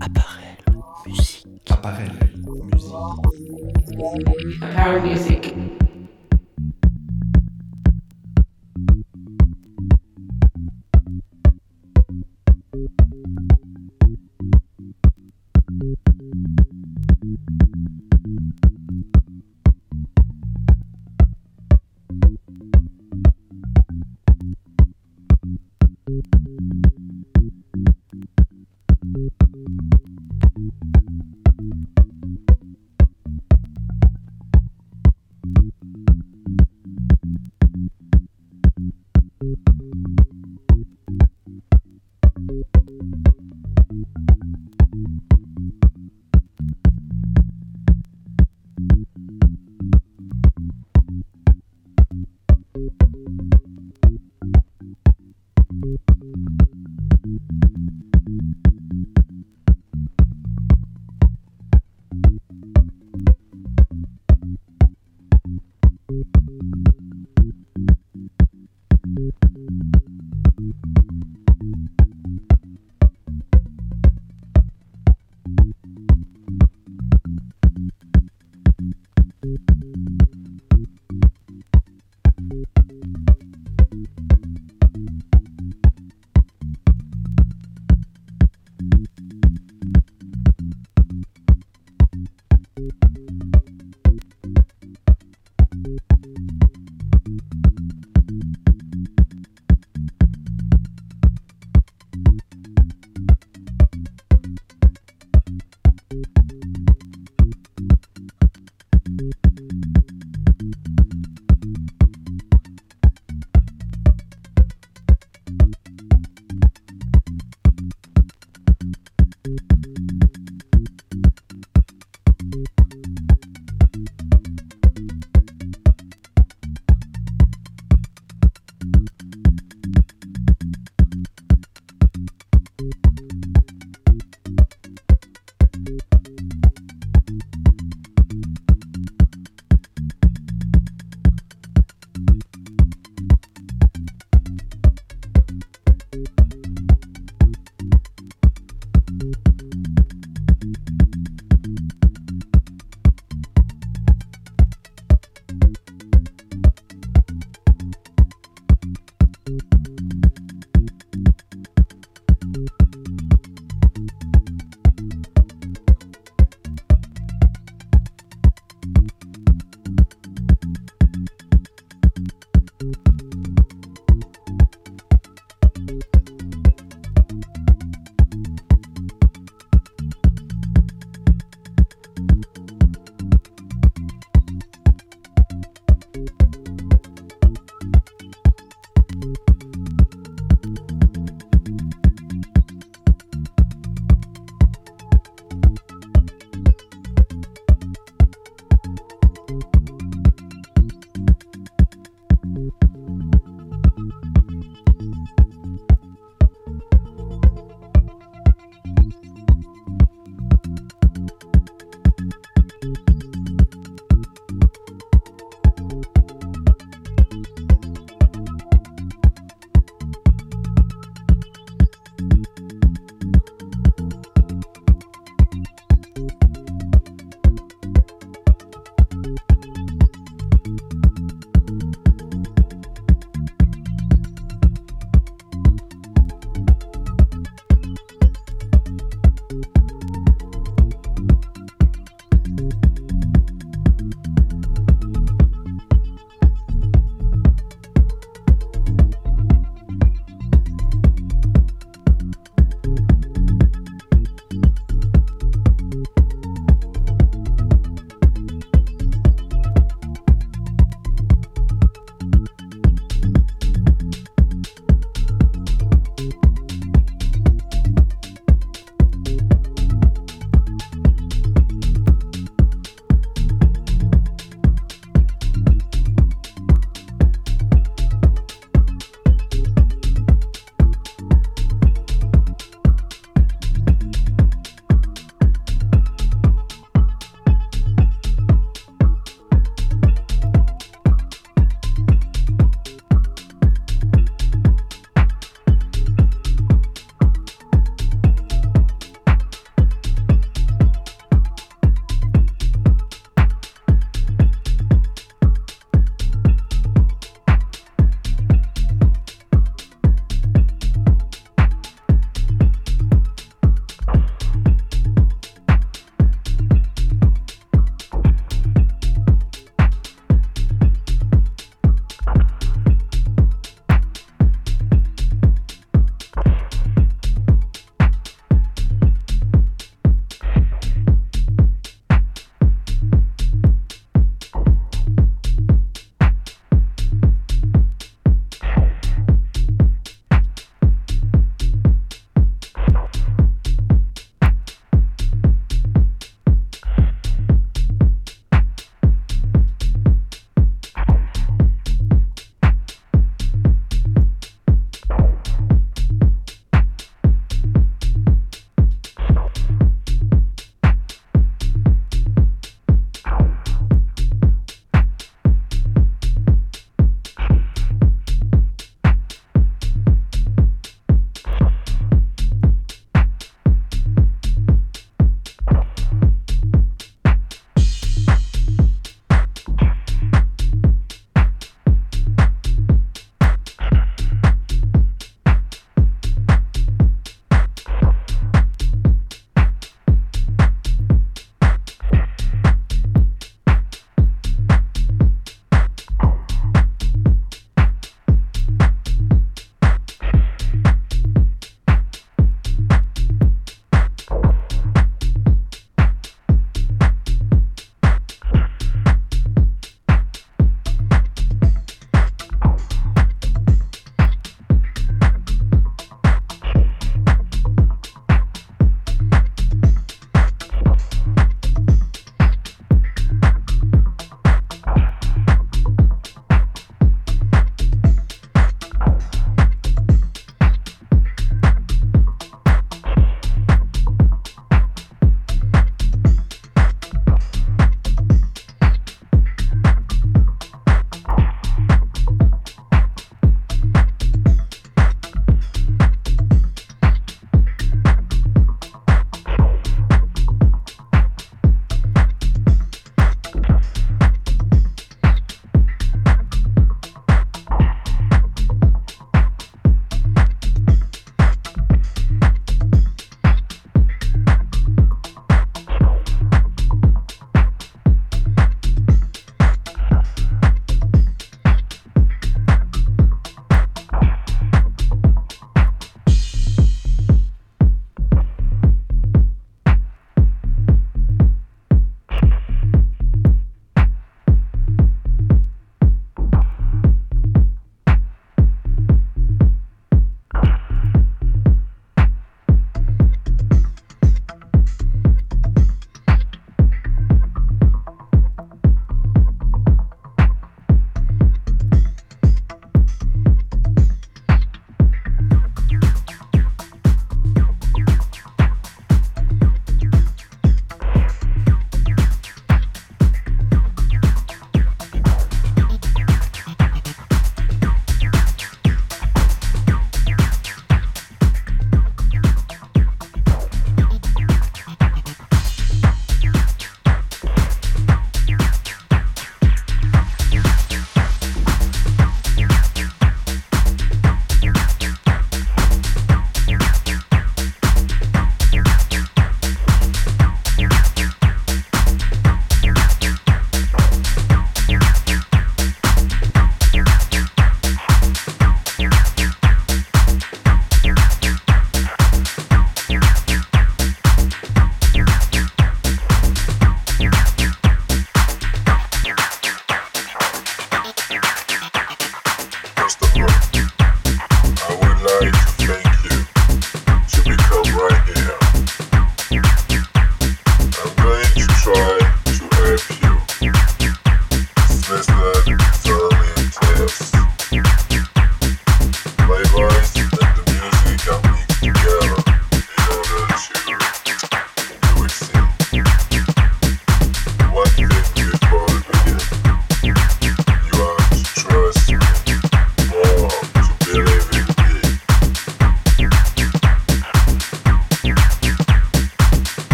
Apparel, musique. Apparel, musique. Power music.